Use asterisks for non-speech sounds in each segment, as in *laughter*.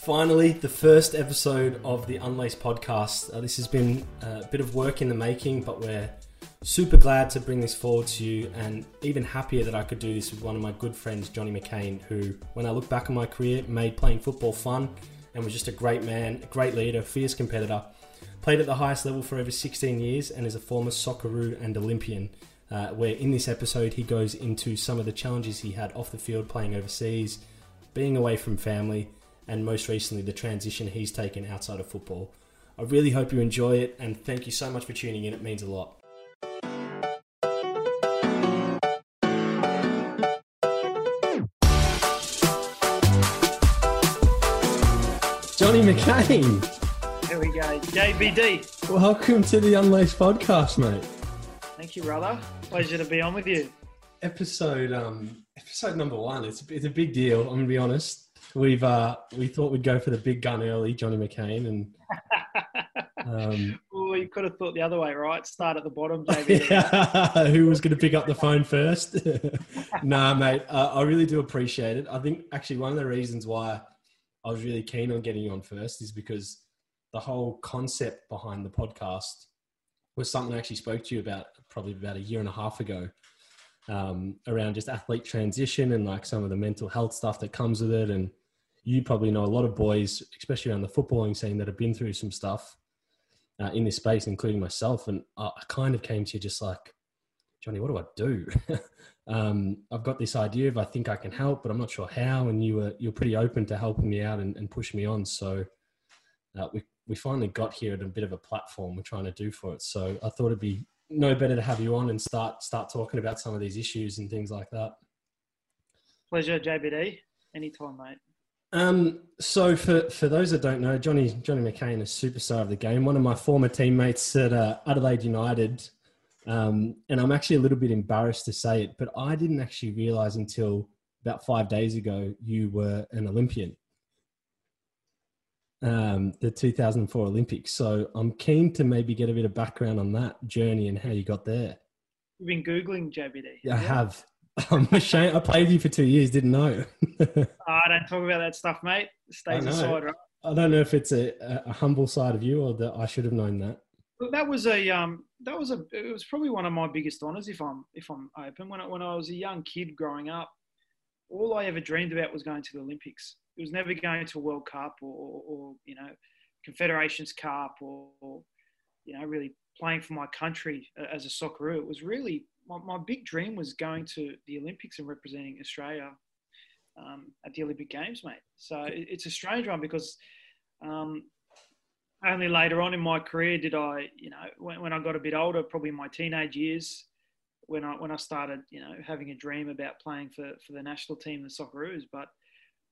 Finally, the first episode of the Unlaced podcast. Uh, this has been a bit of work in the making, but we're super glad to bring this forward to you and even happier that I could do this with one of my good friends, Jonny Mckain, who, when I look back on my career, made playing football fun and was just a great man, a great leader, fierce competitor. Played at the highest level for over 16 years and is a former Socceroo and Olympian. Uh, where in this episode he goes into some of the challenges he had off the field playing overseas, being away from family, and most recently the transition he's taken outside of football. I really hope you enjoy it and thank you so much for tuning in. It means a lot. Jonny Mckain, There we go. JBD. welcome to the Unlaced podcast, mate. Thank you, brother. Pleasure to be on with you. Episode um episode number one. It's it's a big deal. I'm gonna be honest. We've uh we thought we'd go for the big gun early, Jonny Mckain, and *laughs* um, oh, you could have thought the other way, right? Start at the bottom, JBD. *laughs* *laughs* who was going to pick up the phone first? nah, mate. Uh, I really do appreciate it. I think actually one of the reasons why I was really keen on getting you on first is because the whole concept behind the podcast was something I actually spoke to you about probably about a year and a half ago um, around just athlete transition and like some of the mental health stuff that comes with it. And you probably know a lot of boys, especially around the footballing scene, that have been through some stuff uh, in this space, including myself. And I, kind of came to you just like, Jonny, what do I do? *laughs* um, I've got this idea of I think I can help, but I'm not sure how. And you were you're pretty open to helping me out and, and push me on. So uh, we we finally got here at a bit of a platform we're trying to do for it. So I thought it'd be no better to have you on and start start talking about some of these issues and things like that. Pleasure, JBD. Anytime, mate. Um, so for, for those that don't know, Jonny Jonny Mckain is superstar of the game. One of my former teammates at uh, Adelaide United, um, and I'm actually a little bit embarrassed to say it, but I didn't actually realise until about five days ago you were an Olympian. Um, the 2004 Olympics. So I'm keen to maybe get a bit of background on that journey and how you got there. You've been googling JBD. Yeah, I have. *laughs* I'm ashamed. I played you for two years. Didn't know. *laughs* Ah, don't talk about that stuff, mate. It stays aside, right? I don't know if it's a, a humble side of you or that I should have known that. That was a um, that was a it was probably one of my biggest honours if I'm if I'm open. When I, when I was a young kid growing up, all I ever dreamed about was going to the Olympics. It was never going to a World Cup or, or, or you know Confederations Cup or, or you know really playing for my country as a Socceroo. It was really my, my big dream was going to the Olympics and representing Australia um, at the Olympic Games, mate. So it, it's a strange one because um, only later on in my career did I, you know, when, when I got a bit older, probably in my teenage years, when I when I started, you know, having a dream about playing for, for the national team, the Socceroos. But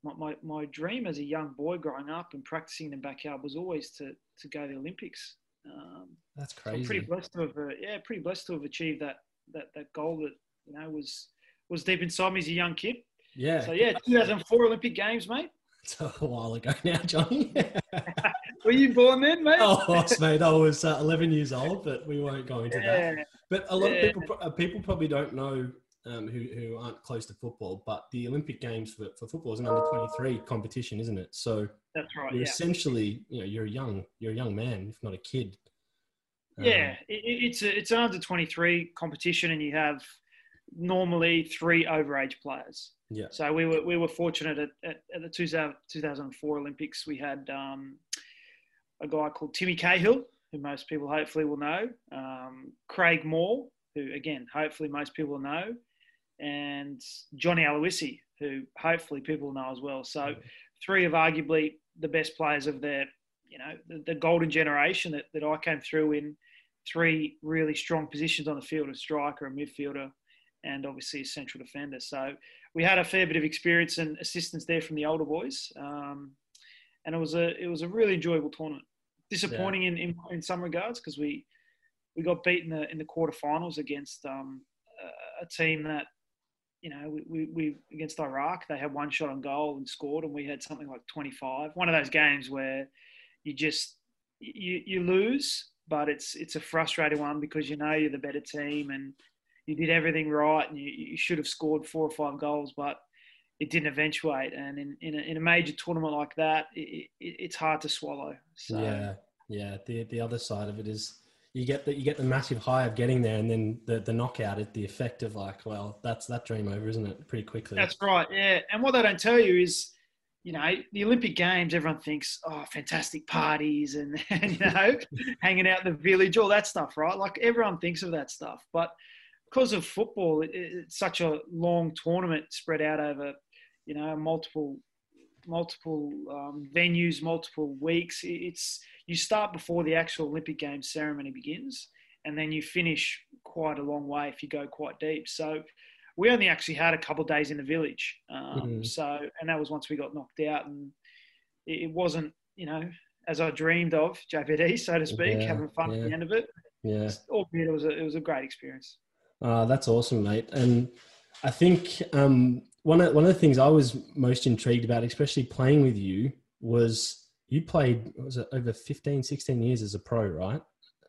my, my, my dream as a young boy growing up and practicing in the backyard was always to to go to the Olympics. Um, That's so I'm crazy. pretty blessed to have, uh, yeah, pretty blessed to have achieved that that that goal that you know was was deep inside me as a young kid. yeah. So yeah, 2004 Olympic Games, mate. It's a while ago *laughs* now, Jonny. *laughs* Were you born then, mate? oh, mate, I was uh, 11 years old, but we won't go into that. But a lot Yeah. of people, uh, people probably don't know um, who, who aren't close to football, but the Olympic Games for, for football is an under 23 competition, isn't it? So That's right. you're Yeah. essentially, you know, you're a young, you're a young man, if not a kid. Um, Yeah, it, it- it's a, it's an under 23 competition, and you have normally three overage players. Yeah. So we were we were fortunate at, at, at the 2000, 2004 Olympics. We had um, a guy called Timmy Cahill, who most people hopefully will know, um, Craig Moore, who again hopefully most people will know, and Johnny Aloisi, who hopefully people know as well. So three of arguably the best players of their you know the, the golden generation that, that I came through in three really strong positions on the field: a striker, a midfielder, and obviously a central defender. So we had a fair bit of experience and assistance there from the older boys, um, and it was a it was a really enjoyable tournament. Disappointing in, in in some regards because we we got beaten in the, in the quarterfinals against um, a team that you know, we, we, we, against Iraq, they had one shot on goal and scored, and we had something like 25. One of those games where you just you you lose, but it's it's a frustrating one because you know you're the better team and you did everything right and you, you should have scored four or five goals, but it didn't eventuate. And in in a, in a major tournament like that, it, it, it's hard to swallow. So. Yeah, yeah. The the other side of it is you get the you get the massive high of getting there, and then the the knockout at the effect of like, well, that's that dream over, isn't it? Pretty quickly. That's right. Yeah, and what they don't tell you is, you know, the Olympic Games. Everyone thinks, oh, fantastic parties and, *laughs* and you know, *laughs* hanging out in the village, all that stuff, right? Like everyone thinks of that stuff, but because of football, it, it's such a long tournament spread out over, you know, multiple multiple um, venues, multiple weeks. It's you start before the actual Olympic Games ceremony begins, and then you finish quite a long way if you go quite deep. So we only actually had a couple of days in the village. Um, mm-hmm. So and that was once we got knocked out, and it, wasn't you know as I dreamed of *laughs* JBD, so to speak, yeah, having fun yeah. at the end of it. Yeah, albeit it was a, it was a great experience. Uh, that's awesome, mate. And I think um, one of one of the things I was most intrigued about, especially playing with you, was you played was it over 15, 16 years as a pro, right?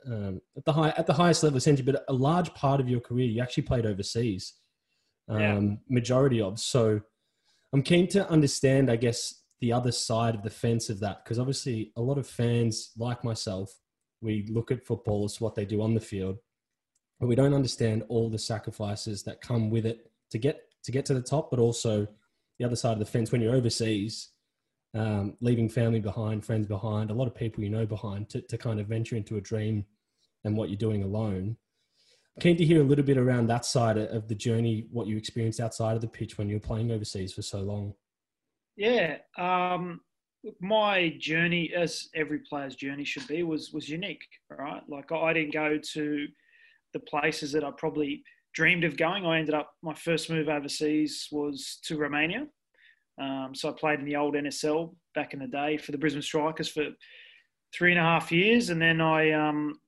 Um, at the high at the highest level, essentially, but a large part of your career you actually played overseas. Um, yeah. Majority of so, I'm keen to understand, I guess, the other side of the fence of that because obviously a lot of fans like myself, we look at football as what they do on the field, but we don't understand all the sacrifices that come with it to get to get to the top, but also the other side of the fence when you're overseas, um, leaving family behind, friends behind, a lot of people you know behind to, to kind of venture into a dream and what you're doing alone. Keen to hear a little bit around that side of the journey, what you experienced outside of the pitch when you were playing overseas for so long. Yeah, um, my journey, as every player's journey should be, was was unique, right? Like I didn't go to the places that I probably dreamed of going. I ended up, my first move overseas was to Romania. Um, so I played in the old NSL back in the day for the Brisbane Strikers for three and a half years. And then I, um,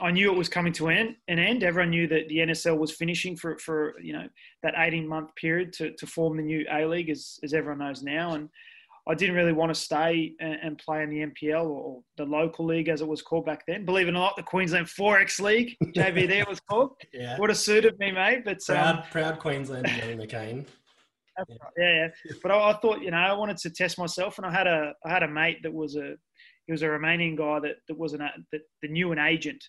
I knew it was coming to an, an end. Everyone knew that the NSL was finishing for, for you know, that 18 month period to, to form the new A League, as, as everyone knows now. And I didn't really want to stay and, and, play in the NPL or the local league as it was called back then. Believe it or not, the Queensland Forex League, *laughs* JV there was called. yeah. Would have suited me, mate. But proud, um, proud Queensland, Jonny Mckain. Yeah. yeah, yeah. But I, I, thought, you know, I wanted to test myself, and I had a, I had a mate that was a, he was a Romanian guy that that was an that, that knew an agent,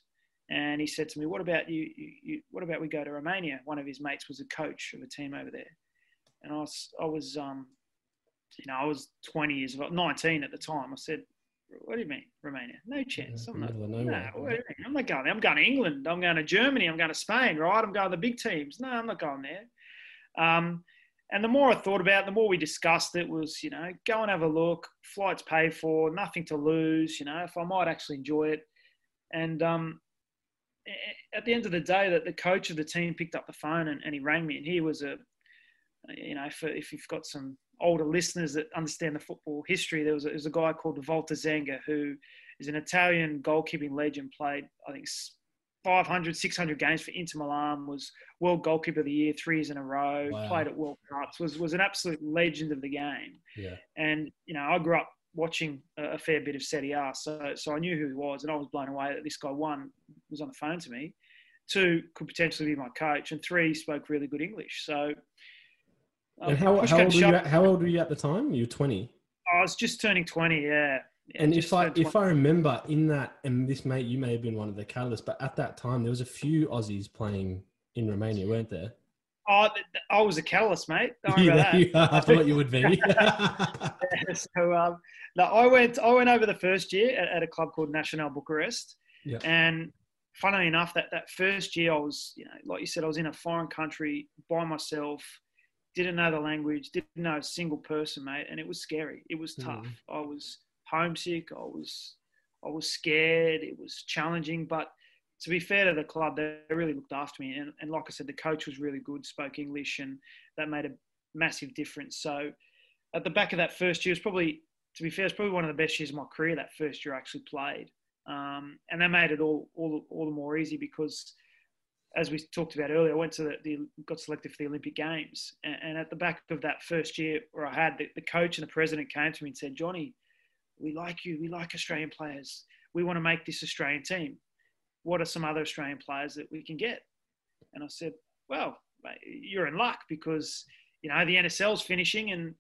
and he said to me, "What about you, you, you? What about we go to Romania?" One of his mates was a coach of a team over there, and I was, I was, um, you know, I was 20 years old, 19 at the time. I said, what do you mean, Romania? No chance. I'm not, no, I'm not going there. I'm going to England. I'm going to Germany. I'm going to Spain, right? I'm going to the big teams. No, I'm not going there. Um, and the more I thought about it, the more we discussed it was, you know, go and have a look. Flights paid for, nothing to lose, you know, if I might actually enjoy it. And um, at the end of the day, that the coach of the team picked up the phone and, and he rang me, and he was a, you know, for, if you've got some older listeners that understand the football history, there was a, there was a guy called Walter Zenga who is an Italian goalkeeping legend, played, I think, 500, 600 games for Inter Milan, was World Goalkeeper of the Year three years in a row, wow. played at World Cups, was, was an absolute legend of the game. Yeah. And, you know, I grew up watching a, fair bit of Serie A, so, so I knew who he was, and I was blown away that this guy, one, was on the phone to me, two, could potentially be my coach, and three, spoke really good English. So and um, how, how old were you? At, how old were you at the time? You were twenty. I was just turning twenty. Yeah. yeah and if I if I remember in that, and this may you may have been one of the catalysts, but at that time there was a few Aussies playing in Romania, weren't there? Oh, I was a catalyst, mate. yeah, *laughs* *laughs* I thought you would be. *laughs* yeah, so um, no, I went. I went over the first year at, at a club called National Bucharest, yeah. and funnily enough, that that first year I was, you know, like you said, I was in a foreign country by myself didn't know the language, didn't know a single person, mate, and it was scary. It was tough. Mm. I was homesick. I was, I was scared. It was challenging, but to be fair to the club, they really looked after me. And, and like I said, the coach was really good, spoke English, and that made a massive difference. So at the back of that first year, it was probably, to be fair, it's probably one of the best years of my career. That first year I actually played. um, and that made it all, all all the more easy because as we talked about earlier, I went to the, the got selected for the Olympic Games, and, and, at the back of that first year where I had the, the, coach and the president came to me and said, "Jonny, we like you. We like Australian players. We want to make this Australian team. What are some other Australian players that we can get?" And I said, "Well, you're in luck because you know the NSL's finishing, and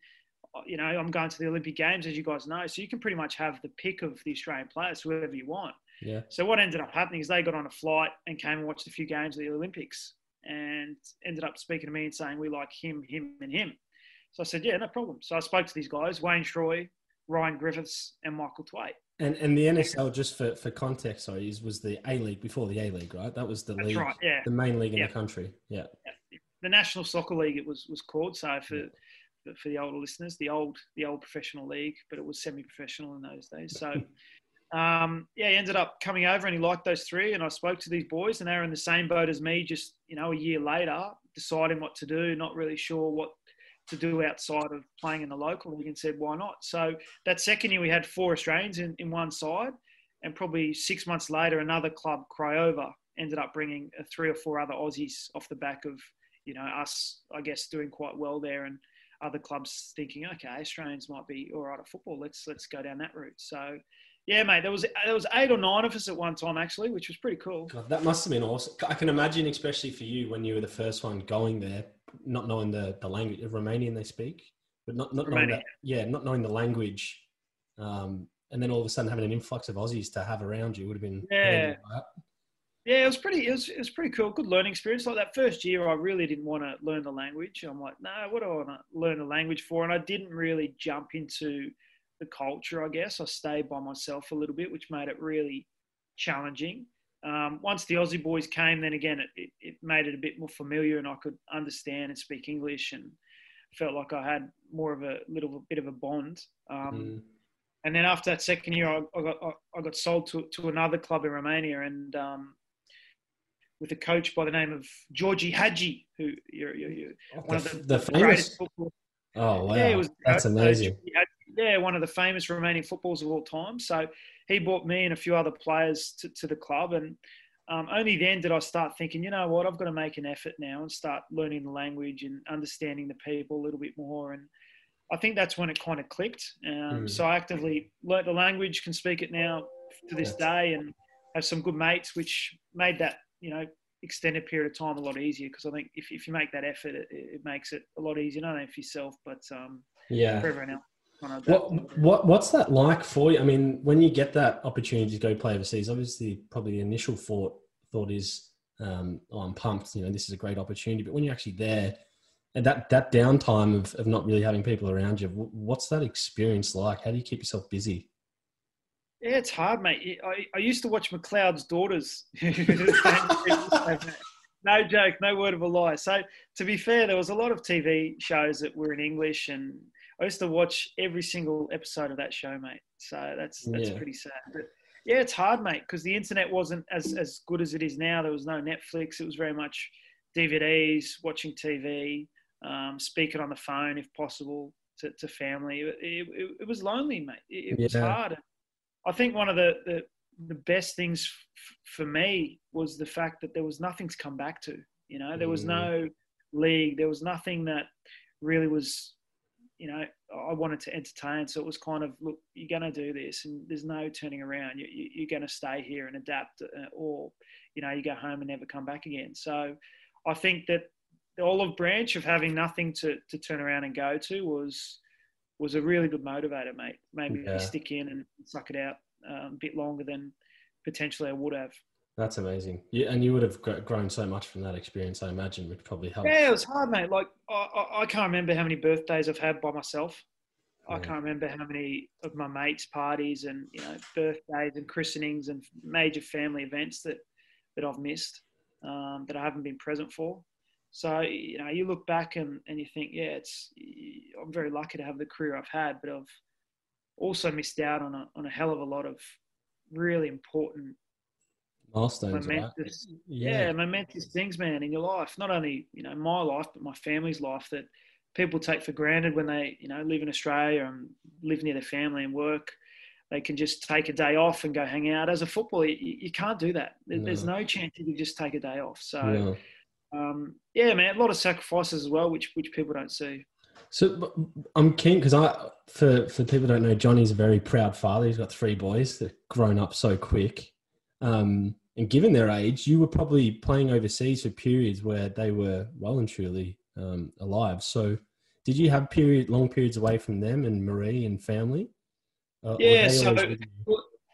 you know I'm going to the Olympic Games, as you guys know, so you can pretty much have the pick of the Australian players, whoever you want." Yeah. So what ended up happening is they got on a flight and came and watched a few games of the Olympics and ended up speaking to me and saying we like him, him, and him. So I said, yeah, no problem. So I spoke to these guys: Wayne Srhoj, Ryan Griffiths, and Michael Thwaite. And and the NSL, just for, for context, sorry, was the A League before the A League, right? That was the That's league, right, yeah. the main league in yeah. the country. Yeah. yeah. The National Soccer League, it was was called. So for yeah. for the older listeners, the old the old professional league, but it was semi-professional in those days. So *laughs* um, yeah, he ended up coming over and he liked those three. And I spoke to these boys, and they were in the same boat as me, just you know, a year later, deciding what to do, not really sure what to do outside of playing in the local league, and said, why not? So that second year, we had four Australians in, in one side, and probably six months later, another club, Craiova, ended up bringing uh, three or four other Aussies off the back of you know us, I guess, doing quite well there, and other clubs thinking, okay, Australians might be all right at football. Let's let's go down that route. So yeah, mate. There was there was eight or nine of us at one time actually, which was pretty cool. God, that must have been awesome. I can imagine, especially for you, when you were the first one going there, not knowing the, the language, of Romanian they speak, but not not knowing that, yeah, not knowing the language, um, and then all of a sudden having an influx of Aussies to have around you would have been yeah. Yeah, it was pretty. It was, it was pretty cool. Good learning experience. Like that first year, I really didn't want to learn the language. I'm like, no, what do I want to learn the language for? And I didn't really jump into the culture, I guess. I stayed by myself a little bit, which made it really challenging. Um, once the Aussie boys came, then again, it, it, it, made it a bit more familiar and I could understand and speak English and felt like I had more of a little bit of a bond. Um, mm. And then after that second year, I, I, got, I got sold to, to another club in Romania and um, with a coach by the name of Gheorghe Hagi, who you're, you're, you're oh, one the, of the, the famous. Football. Oh wow, yeah, was, that's amazing. Yeah, one of the famous Romanian footballers of all time. So he brought me and a few other players to, to the club, and um, only then did I start thinking, you know what, I've got to make an effort now and start learning the language and understanding the people a little bit more. And I think that's when it kind of clicked. Um, mm. So I actively learnt the language, can speak it now to this day, and have some good mates, which made that you know extended period of time a lot easier because I think if, if you make that effort, it, it makes it a lot easier, not only for yourself, but um, yeah, for everyone else. What, what what's that like for you? I mean, when you get that opportunity to go play overseas, obviously, probably the initial thought thought is, um, oh, I'm pumped. You know, this is a great opportunity. But when you're actually there, and that that downtime of, of not really having people around you, what's that experience like? How do you keep yourself busy? Yeah, it's hard, mate. I, I used to watch McLeod's daughters. *laughs* no joke, no word of a lie. So, to be fair, there was a lot of TV shows that were in English and I used to watch every single episode of that show, mate. So that's that's yeah. pretty sad. But yeah, it's hard, mate, because the internet wasn't as as good as it is now. There was no Netflix. It was very much DVDs, watching TV, um, speaking on the phone if possible to, to family. It, it, it, was lonely, mate. It, it yeah. was hard. I think one of the, the the best things f- for me was the fact that there was nothing to come back to. You know, there was mm. no league. There was nothing that really was you know, I wanted to entertain. So it was kind of, look, you're going to do this and there's no turning around. You, you, are going to stay here and adapt uh, or, you know, you go home and never come back again. So I think that the olive branch of having nothing to, to turn around and go to was, was a really good motivator, mate. Maybe yeah. stick in and suck it out um, a bit longer than potentially I would have. That's amazing. Yeah, and you would have grown so much from that experience, I imagine, which probably helped. Yeah, it was hard, mate. Like, I, I can't remember how many birthdays I've had by myself. Yeah. I can't remember how many of my mates' parties and, you know, birthdays and christenings and major family events that, that I've missed, um, that I haven't been present for. So, you know, you look back and, and you think, yeah, it's, I'm very lucky to have the career I've had, but I've also missed out on a, on a hell of a lot of really important milestones. Momentous, right? yeah. yeah, momentous things, man, in your life. Not only you know my life, but my family's life that people take for granted when they you know live in Australia and live near their family and work. they can just take a day off and go hang out. As a footballer, you, you can't do that. No. There's no chance you can just take a day off. So, No. um, yeah, man, a lot of sacrifices as well, which which people don't see. So I'm keen because I, for for people don't know, Jonny's a very proud father. He's got three boys that grown up so quick. Um, and given their age, you were probably playing overseas for periods where they were well and truly um, alive. So, did you have period long periods away from them and Marie and family? Uh, Yeah, so-?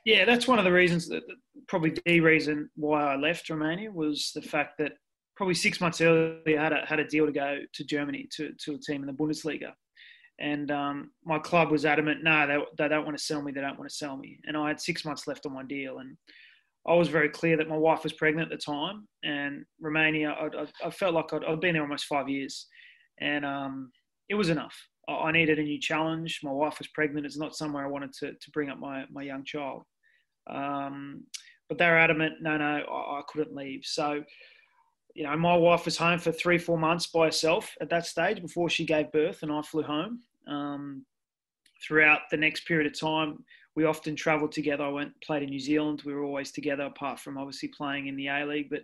Yeah, that's one of the reasons that that- probably the reason why I left Romania was the fact that probably six months earlier I had a, had a deal to go to Germany to, to a team in the Bundesliga. And um, my club was adamant, no, they, they don't want to sell me. They don't want to sell me. And I had six months left on my deal. And I was very clear that my wife was pregnant at the time. And Romania, I, I, I felt like I'd, I'd been there almost five years. And um, it was enough. I, I needed a new challenge. My wife was pregnant. It's not somewhere I wanted to, to bring up my, my young child. Um, but they were adamant, no, no, I, I couldn't leave. So, you know, my wife was home for three, four months by herself at that stage before she gave birth, and I flew home. Um, throughout the next period of time, we often travelled together. I went played in New Zealand. We were always together, apart from obviously playing in the A League. But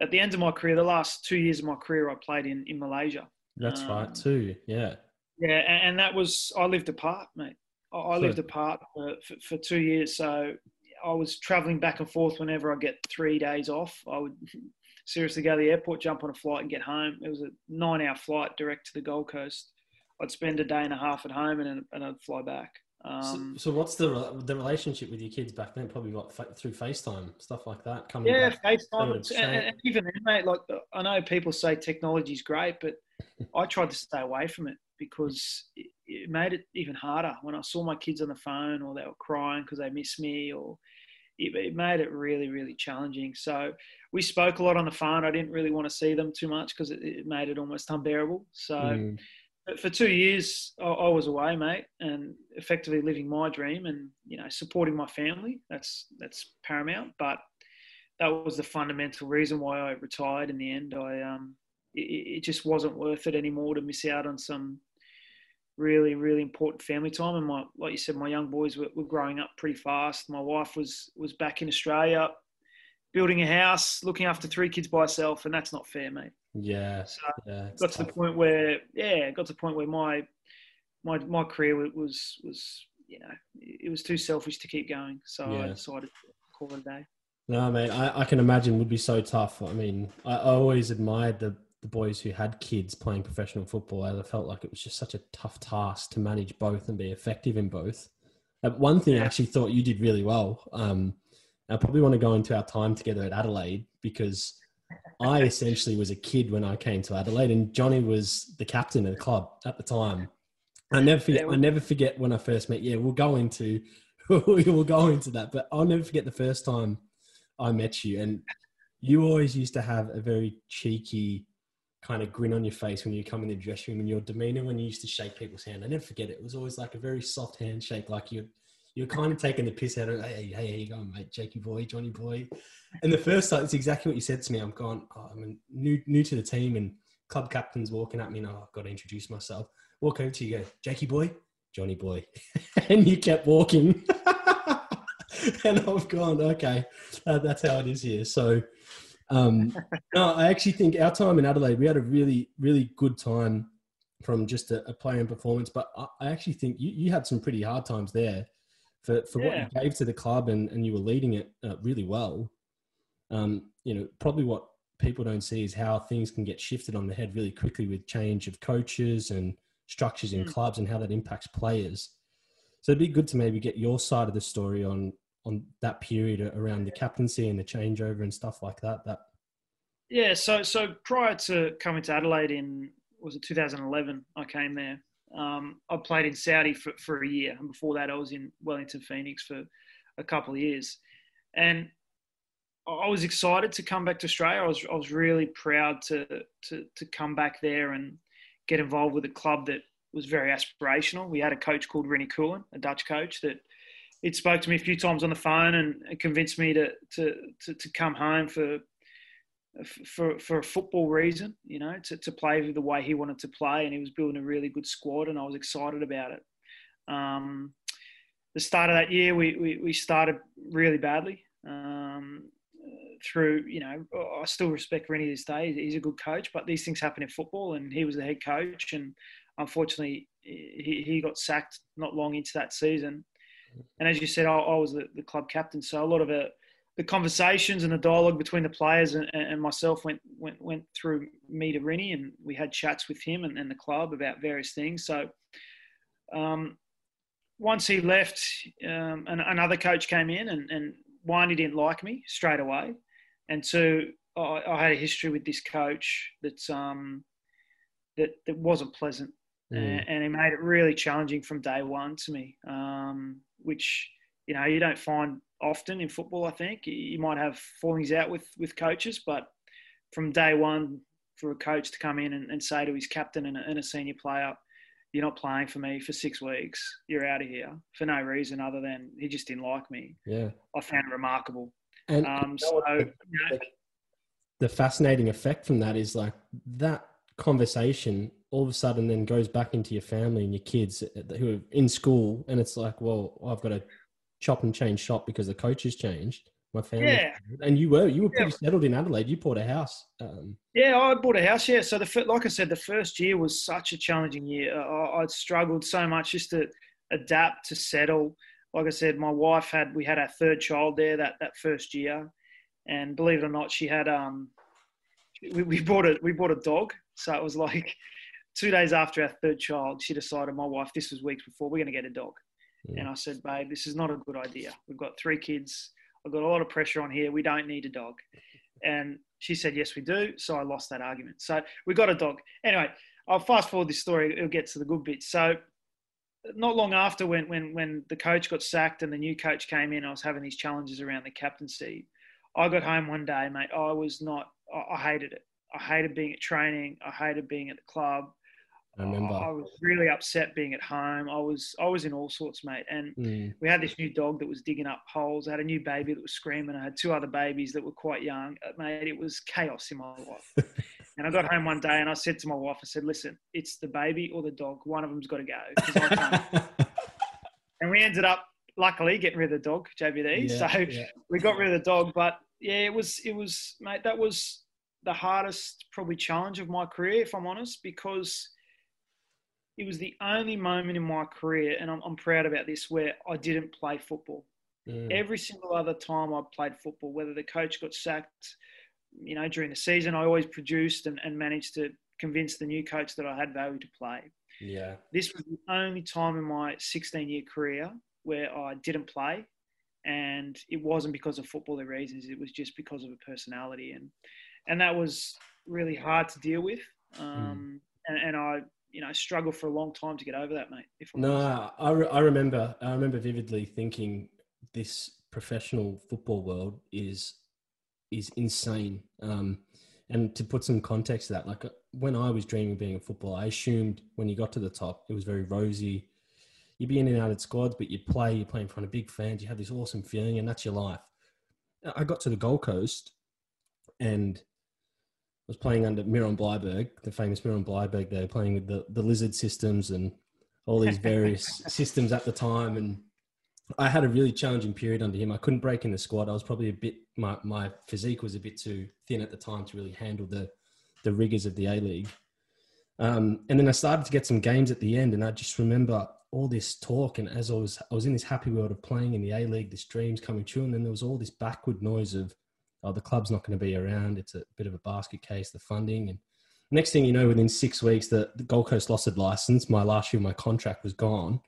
at the end of my career, the last two years of my career, I played in, in Malaysia. That's um, right too. Yeah. Yeah, and, and that was I lived apart, mate. I, I lived apart for, for, for two years, so I was traveling back and forth whenever I get three days off. I would *laughs* seriously go to the airport, jump on a flight, and get home. It was a nine-hour flight direct to the Gold Coast. I'd spend a day and a half at home, and and I'd fly back. Um, so, so what's the the relationship with your kids back then? Probably what fa- through FaceTime stuff like that. Coming Yeah, back. FaceTime. And, and even then, mate, like I know people say technology's great, but *laughs* I tried to stay away from it because it, it made it even harder when I saw my kids on the phone or they were crying because they missed me or it, it made it really, really challenging. So we spoke a lot on the phone. I didn't really want to see them too much because it, it made it almost unbearable. So Mm. For two years, I, I was away, mate, and effectively living my dream and you know supporting my family. That's that's paramount. But that was the fundamental reason why I retired. In the end, I um, it, it just wasn't worth it anymore to miss out on some really really important family time. And my like you said, my young boys were, were growing up pretty fast. My wife was was back in Australia, building a house, looking after three kids by herself, and that's not fair, mate. Yeah. So Yeah. got to the point where yeah got to the point where my my my career was was you know it was too selfish to keep going so i decided to call it a day No, mate, I, I can imagine would be so tough. I mean, I, I always admired the, the boys who had kids playing professional football. as I felt like it was just such a tough task to manage both and be effective in both. Uh, one thing I actually thought you did really well. Um, I probably want to go into our time together at Adelaide because I essentially was a kid when I came to Adelaide, and Johnny was the captain of the club at the time. I never forget. I never forget when I first met. Yeah, we'll go into *laughs* we'll go into that, but I'll never forget the first time I met you, and you always used to have a very cheeky kind of grin on your face when you come in the dressing room, and your demeanor when you used to shake people's hand. I never forget it. It was always like a very soft handshake, like you you're kind of taking the piss out of hey, hey, how you going, mate? Jakey boy, Johnny boy. And the first time, it's exactly what you said to me. I'm going, oh, I'm new new to the team, and club captain's walking at me, and oh, I've got to introduce myself. Walk over to you, go, Jakey boy, Johnny boy, *laughs* and you kept walking. *laughs* and I've gone, okay, uh, that's how it is here. So, um, *laughs* no, I actually think our time in Adelaide, we had a really, really good time from just a, a player and performance. But I, I actually think you, you had some pretty hard times there for, for what you gave to the club and, and you were leading it uh, really well. Um, you know, probably what people don't see is how things can get shifted on the head really quickly with change of coaches and structures in Mm. clubs and how that impacts players. So it'd be good to maybe get your side of the story on on that period around the captaincy and the changeover and stuff like that. That yeah so so prior to coming to adelaide in was it 2011 i came there um, i played in saudi for, for a year and before that i was in wellington phoenix for a couple of years and I was excited to come back to Australia. I was I was really proud to to to come back there and get involved with a club that was very aspirational. We had a coach called Rini Coolen, a Dutch coach that it spoke to me a few times on the phone and convinced me to to to, to come home for for for a football reason, you know, to, to play the way he wanted to play, and he was building a really good squad, and I was excited about it. Um, the start of that year, we, we, we started really badly. Um, through, you know, I still respect Rini this day. He's a good coach, but these things happen in football, and he was the head coach, and unfortunately, he, he got sacked not long into that season. And as you said, I, I was the, the, club captain, so a lot of it, the conversations and the dialogue between the players and, and, myself went, went went through me to Rini, and we had chats with him and, and the club about various things. So um, once he left, um, another coach came in, and, and one, he didn't like me straight away, and two, I, I had a history with this coach that's um, that that wasn't pleasant, mm. and, and, he made it really challenging from day one to me, um, which you know you don't find often in football. I think you might have fallings out with with coaches, but from day one, for a coach to come in and, and say to his captain and a, and a senior player, you're not playing for me for six weeks. You're out of here for no reason other than he just didn't like me. Yeah, I found it remarkable. And um, so, the, you know, the fascinating effect from that is like that conversation all of a sudden then goes back into your family and your kids who are in school, and it's like, well, I've got to chop and change shop because the coach has changed my family. Yeah. And you were you were pretty yeah. settled in Adelaide. You bought a house. Um, yeah, I bought a house. Yeah. So the like I said, the first year was such a challenging year. I, I struggled so much just to adapt to settle. Like I said, my wife had we had our third child there that that first year, and believe it or not, she had um we, we bought a we bought a dog. So it was like *laughs* two days after our third child, she decided my wife this was weeks before we're going to get a dog. And I said, babe, this is not a good idea. We've got three kids I've got a lot of pressure on here. We don't need a dog. And she said, yes, we do. So I lost that argument. So we got a dog. Anyway, I'll fast forward this story. It'll get to the good bit. So not long after when, when, when the coach got sacked and the new coach came in, I was having these challenges around the captaincy. I got home one day, mate. I was not, I hated it. I hated being at training. I hated being at the club. I remember. I was really upset being at home. I was I was in all sorts, mate. And mm. we had this new dog that was digging up holes. I had a new baby that was screaming. I had two other babies that were quite young. Uh, mate, it was chaos in my *laughs* life. and I got home one day and I said to my wife, I said, "Listen, it's the baby or the dog. One of them's got to go." *laughs* and we ended up, luckily, getting rid of the dog, JBD. Yeah, so yeah. we got rid of the dog. But yeah, it was it was mate. That was the hardest probably challenge of my career, if I'm honest, because it was the only moment in my career, and I'm, I'm proud about this, where I didn't play football. Mm. Every single other time I played football, whether the coach got sacked, you know, during the season, I always produced and, and managed to convince the new coach that I had value to play. Yeah. This was the only time in my 16 year career where I didn't play. And it wasn't because of footballing reasons, it was just because of a personality. And, and that was really hard to deal with. Hmm. Um, mm. and, and I you know struggle for a long time to get over that, mate. If no, I, re- I remember I remember vividly thinking this professional football world is is insane. Um, and to put some context to that, like when I was dreaming of being a footballer, I assumed when you got to the top, it was very rosy. You'd be in and out of squads, but you'd play, you play in front of big fans, you have this awesome feeling, and that's your life. I got to the Gold Coast and was playing under Miron Bleiberg, the famous Miron Bleiberg. They were playing with the, the lizard systems and all these various *laughs* systems at the time. And I had a really challenging period under him. I couldn't break in the squad. I was probably a bit, my, my physique was a bit too thin at the time to really handle the, the rigors of the A League. Um, and then I started to get some games at the end, and I just remember all this talk. And as I was, I was in this happy world of playing in the A League, this dreams coming true, and then there was all this backward noise of oh, the club's not going to be around. It's a bit of a basket case, the funding. And next thing you know, within six weeks, the, the Gold Coast lost its license. My last year, my contract was gone.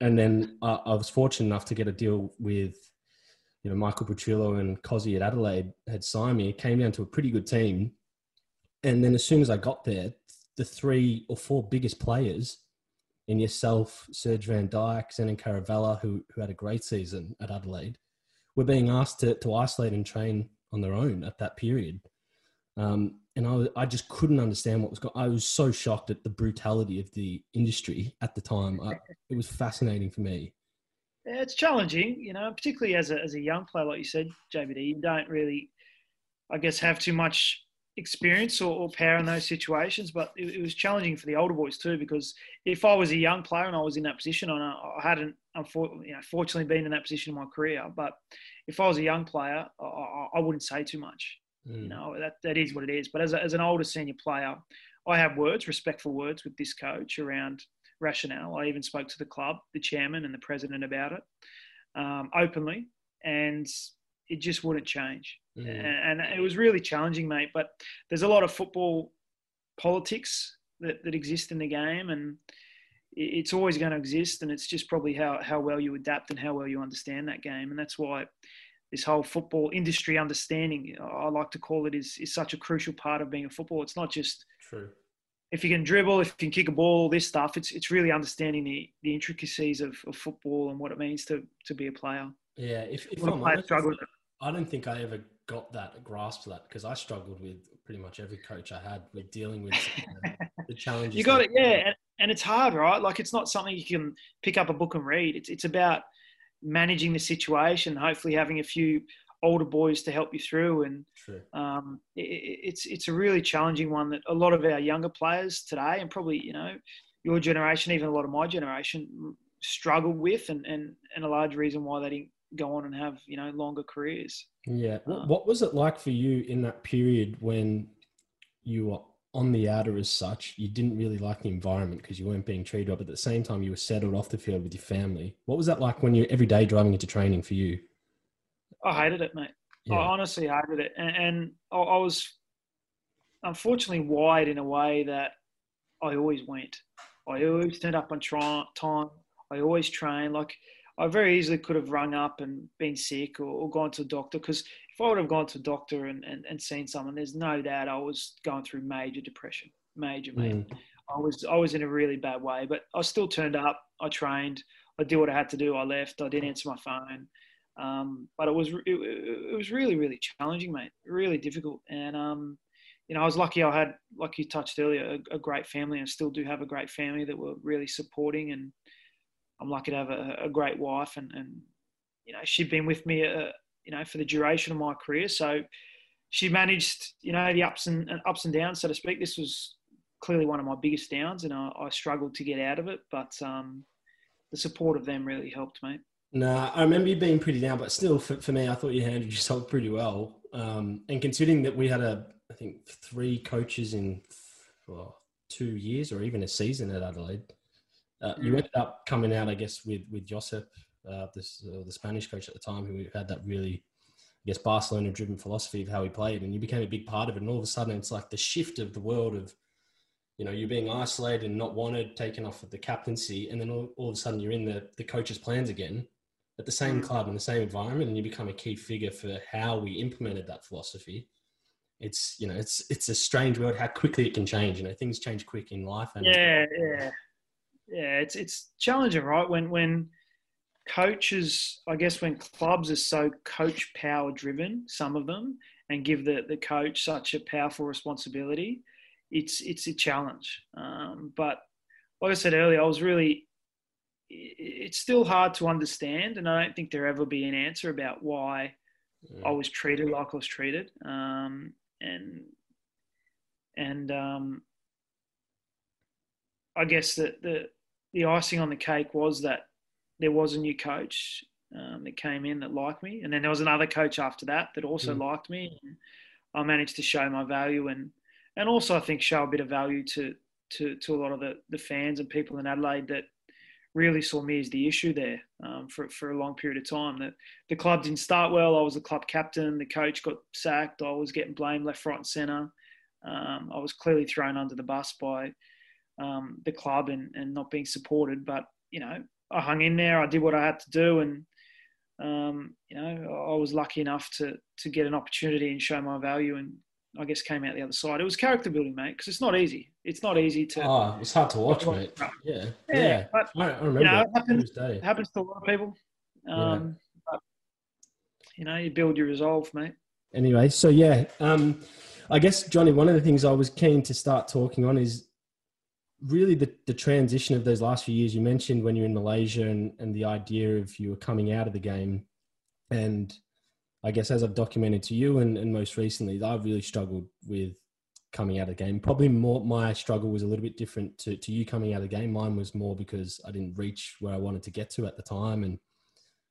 And then I, I was fortunate enough to get a deal with, you know, Michael Petrillo and Cozzy at Adelaide had signed me. It came down to a pretty good team. And then as soon as I got there, the three or four biggest players in yourself, Serge Van Dijk, Zenon Caravella, who, who had a great season at Adelaide, were being asked to, to isolate and train on their own at that period. Um, and I, I just couldn't understand what was going I was so shocked at the brutality of the industry at the time. I, it was fascinating for me. Yeah, it's challenging, you know, particularly as a, as a young player, like you said, JBD, you don't really, I guess, have too much experience or, or, power in those situations, but it, it, was challenging for the older boys too. Because if I was a young player and I was in that position, and I, I hadn't, you know, fortunately been in that position in my career, but if I was a young player, I, I wouldn't say too much. Mm. You know, that that is what it is. But as, a, as an older senior player, I have words, respectful words, with this coach around rationale. I even spoke to the club, the chairman, and the president about it um, openly, and it just wouldn't change. Mm. And, it was really challenging, mate. But there's a lot of football politics that, that exist in the game, and it's always going to exist. And it's just probably how, how well you adapt and how well you understand that game. And that's why this whole football industry understanding, I like to call it, is, is such a crucial part of being a football. It's not just True. if you can dribble, if you can kick a ball, this stuff. It's it's really understanding the, the intricacies of, of football and what it means to, to be a player. Yeah, if, if I'm honest, I don't think I ever got that grasp of that because I struggled with pretty much every coach I had with dealing with *laughs* the challenges. You got it, yeah, and, and it's hard, right? Like it's not something you can pick up a book and read. It's it's about managing the situation, hopefully having a few older boys to help you through, and um, it, it's it's a really challenging one that a lot of our younger players today, and probably you know your generation, even a lot of my generation, struggle with, and and and a large reason why they didn't go on and have you know longer careers. Yeah, um, what was it like for you in that period when you were on the outer as such? You didn't really like the environment because you weren't being treated but at the same time you were settled off the field with your family. What was that like when you every day driving into training for you? I hated it, mate. Yeah. I honestly hated it, and, and I was unfortunately wired in a way that I always went. I always turned up on try- time. I always trained. Like I very easily could have rung up and been sick or, or gone to a doctor because if I would have gone to a doctor and, and, and seen someone, there's no doubt I was going through major depression, major, mm. I was I was in a really bad way, but I still turned up. I trained. I did what I had to do. I left. I didn't answer my phone. Um, but it was it, it, was really really challenging, mate. Really difficult. And um, you know, I was lucky. I had, like you touched earlier, a, a, great family, and still do have a great family that were really supporting. And I'm lucky to have a, a great wife, and, and you know, she'd been with me, uh, you know, for the duration of my career. So she managed, you know, the ups and, ups and downs, so to speak. This was clearly one of my biggest downs, and I, I struggled to get out of it. But um, the support of them really helped, mate. No, I remember you being pretty down, but still, for, for me, I thought you handled yourself pretty well. Um, and considering that we had a, I think, three coaches in well, two years or even a season at Adelaide, uh, you ended up coming out, I guess, with with Josep, uh, this uh, the Spanish coach at the time, who had that really, I guess, Barcelona-driven philosophy of how he played, and you became a big part of it. And all of a sudden, it's like the shift of the world of you know, you're being isolated and not wanted, taken off of the captaincy, and then all, all of a sudden you're in the, the coach's plans again at the same mm. club in the same environment and you become a key figure for how we implemented that philosophy it's you know it's it's a strange world how quickly it can change you know things change quick in life and yeah yeah yeah it's it's challenging right when when coaches i guess when clubs are so coach power driven some of them and give the the coach such a powerful responsibility it's it's a challenge um, but like i said earlier i was really it's still hard to understand, and I don't think there ever be an answer about why yeah. I was treated like I was treated. Um, and and um, I guess that the the icing on the cake was that there was a new coach um, that came in that liked me, and then there was another coach after that that also mm. liked me. And I managed to show my value and and also I think show a bit of value to to to a lot of the the fans and people in Adelaide that really saw me as the issue there um, for, for a long period of time. That the club didn't start well. I was the club captain. The coach got sacked. I was getting blamed left, right, and centre. Um, I was clearly thrown under the bus by um, the club and, and not being supported. But you know, I hung in there. I did what I had to do, and um, you know, I was lucky enough to to get an opportunity and show my value and I guess came out the other side. It was character building, mate, because it's not easy. It's not easy to. Oh, it's hard to watch, mate. Yeah, yeah. yeah. But, I, remember. You know, it happens, it happens to a lot of people. Um, yeah. but, you know, you build your resolve, mate. Anyway, so yeah, um, I guess Jonny, one of the things I was keen to start talking on is really the, the transition of those last few years. You mentioned when you're in Malaysia and, and the idea of you were coming out of the game and I guess as I've documented to you and, and most recently, I've really struggled with coming out of the game. Probably more my struggle was a little bit different to, to you coming out of the game. Mine was more because I didn't reach where I wanted to get to at the time and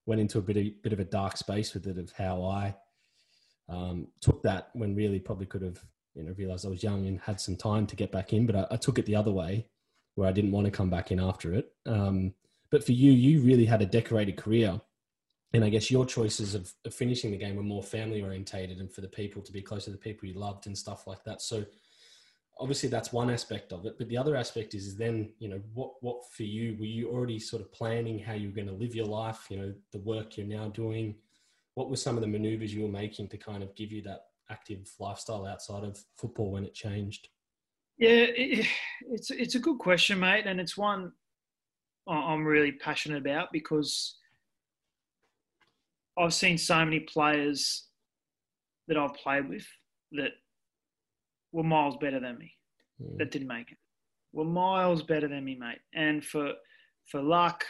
went into a bit of, bit of a dark space with it of how I um, took that when really probably could have you know realized I was young and had some time to get back in, but I, I took it the other way where I didn't want to come back in after it. Um, but for you, you really had a decorated career. And I guess your choices of, of finishing the game were more family orientated and for the people to be close to the people you loved and stuff like that. So obviously that's one aspect of it. But the other aspect is, is then, you know, what, what for you, were you already sort of planning how you were going to live your life, you know, the work you're now doing? What were some of the maneuvers you were making to kind of give you that active lifestyle outside of football when it changed? Yeah, it, it's it's a good question, mate, and it's one I'm really passionate about because I've seen so many players that I've played with that were miles better than me mm. that didn't make it. Were miles better than me, mate. And for for luck,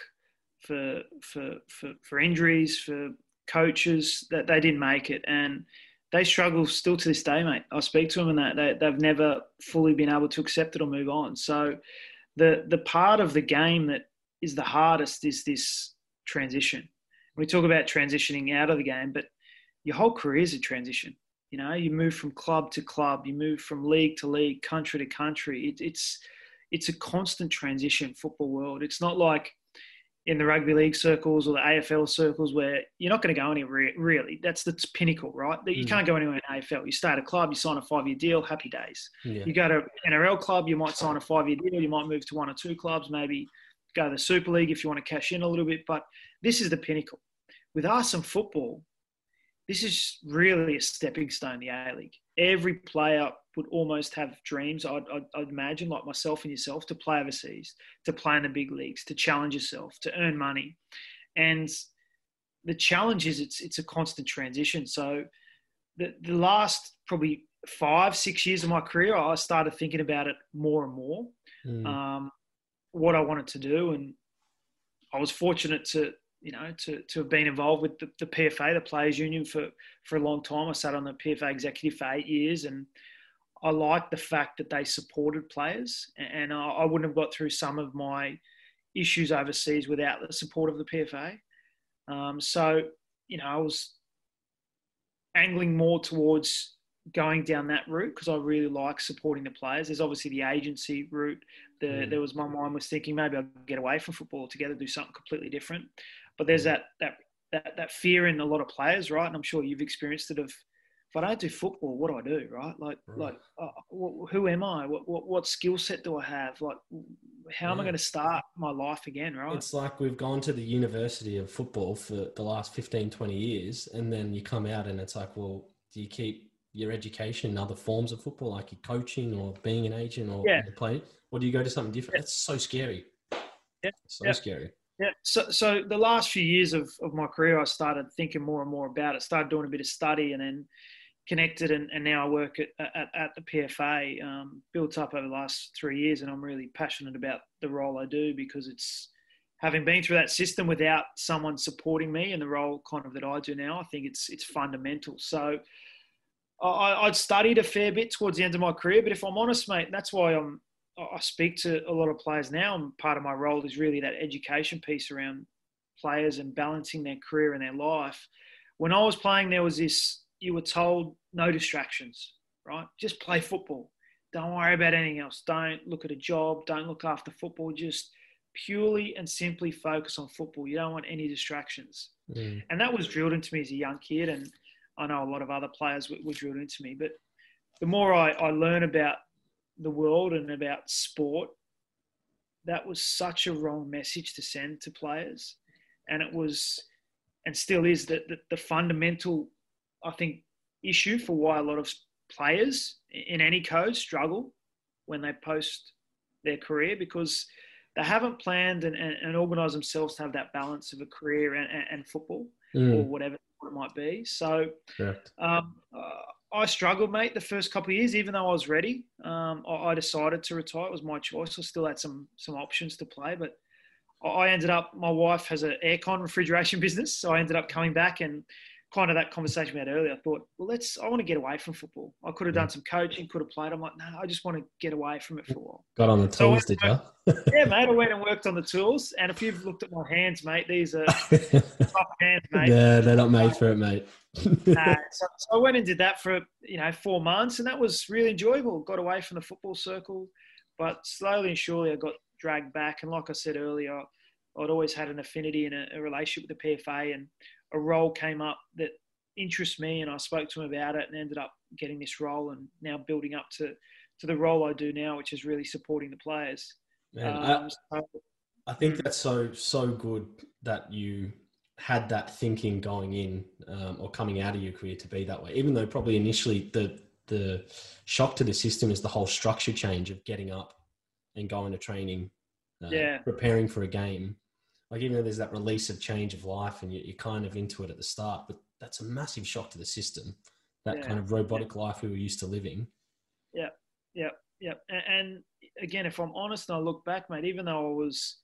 for for for, for injuries, for coaches that they didn't make it, and they struggle still to this day, mate. I speak to them and that they, they've never fully been able to accept it or move on. So the the part of the game that is the hardest is this transition. We talk about transitioning out of the game, but your whole career is a transition. You know, you move from club to club, you move from league to league, country to country. It, it's it's a constant transition, football world. It's not like in the rugby league circles or the AFL circles where you're not going to go anywhere really. That's the pinnacle, right? You mm. can't go anywhere in AFL. You start a club, you sign a five year deal, happy days. Yeah. You go to an NRL club, you might sign a five year deal, you might move to one or two clubs, maybe go to the Super League if you want to cash in a little bit. But this is the pinnacle. With us and football, this is really a stepping stone, the A League. Every player would almost have dreams, I'd, I'd, I'd, imagine, like myself and yourself, to play overseas, to play in the big leagues, to challenge yourself, to earn money. And the challenge is it's, it's a constant transition. So the, the last probably five, six years of my career, I started thinking about it more and more, mm. um, what I wanted to do. And I was fortunate to you know, to, to have been involved with the, the, PFA, the Players Union, for, for a long time. I sat on the PFA executive for eight years, and I liked the fact that they supported players. And I, I wouldn't have got through some of my issues overseas without the support of the PFA. Um, so, you know, I was angling more towards going down that route because I really like supporting the players. There's obviously the agency route. The, mm. There was my mind was thinking maybe I'll get away from football altogether, do something completely different. But there's that that that that fear in a lot of players, right? And I'm sure you've experienced it of if I don't do football, what do I do, right? Like right. like uh, who am I? What what, what skill set do I have? Like how yeah. am I going to start my life again, right? It's like we've gone to the university of football for the last 15, 20 years, and then you come out and it's like, well, do you keep your education in other forms of football, like your coaching or being an agent or yeah. playing, or do you go to something different? Yeah. That's so scary. Yeah. So yeah. scary. Yeah. So, so the last few years of, of my career, I started thinking more and more about it. Started doing a bit of study, and then connected, and, and now I work at, at, at the PFA. Um, built up over the last three years, and I'm really passionate about the role I do because it's having been through that system without someone supporting me in the role kind of that I do now. I think it's it's fundamental. So. I, I'd studied a fair bit towards the end of my career, but if I'm honest, mate, that's why I'm I speak to a lot of players now, and part of my role is really that education piece around players and balancing their career and their life. When I was playing, there was this you were told no distractions, right? Just play football. Don't worry about anything else. Don't look at a job. Don't look after football. Just purely and simply focus on football. You don't want any distractions. Mm. And that was drilled into me as a young kid. And I know a lot of other players were, were drilled into me. But the more I, I learn about the world and about sport, that was such a wrong message to send to players. And it was, and still is, that the, the fundamental, I think, issue for why a lot of players in any code struggle when they post their career because they haven't planned and, and, and organised themselves to have that balance of a career and, and, and football mm. or whatever it might be. So um, uh, I struggled, mate, the first couple of years, even though I was ready. Um, I, I, decided to retire. It was my choice. I still had some some options to play, but I ended up. My wife has an aircon refrigeration *laughs* business, so I ended up coming back and kind of that conversation we had earlier. I thought, well, let's. I want to get away from football. I could have done some coaching, could have played. I'm like, no, I just want to get away from it for a while. Got on the So tools, did went- you? Yeah, mate. I went and worked on the tools, and if you've looked at my hands, mate, these are *laughs* tough hands, mate. yeah, they're not made for it, mate. Uh, *laughs* so, so I went and did that for you know four months, and that was really enjoyable. Got away from the football circle, but slowly and surely I got dragged back. And like I said earlier, I'd always had an affinity and a, a relationship with the PFA, and a role came up that interests me, and I spoke to him about it, and ended up getting this role, and now building up to to the role I do now, which is really supporting the players. Man, I, Um, so- I think that's so so good that you had that thinking going in um, or coming out of your career to be that way. Even though probably initially the the shock to the system is the whole structure change of getting up and going to training, uh, Yeah. preparing for a game. Like even though there's that release of change of life and you, you're kind of into it at the start, but that's a massive shock to the system. That Yeah. kind of robotic life we were used to living. Yeah, yeah, yeah. and again, if I'm honest and I look back, mate, even though I was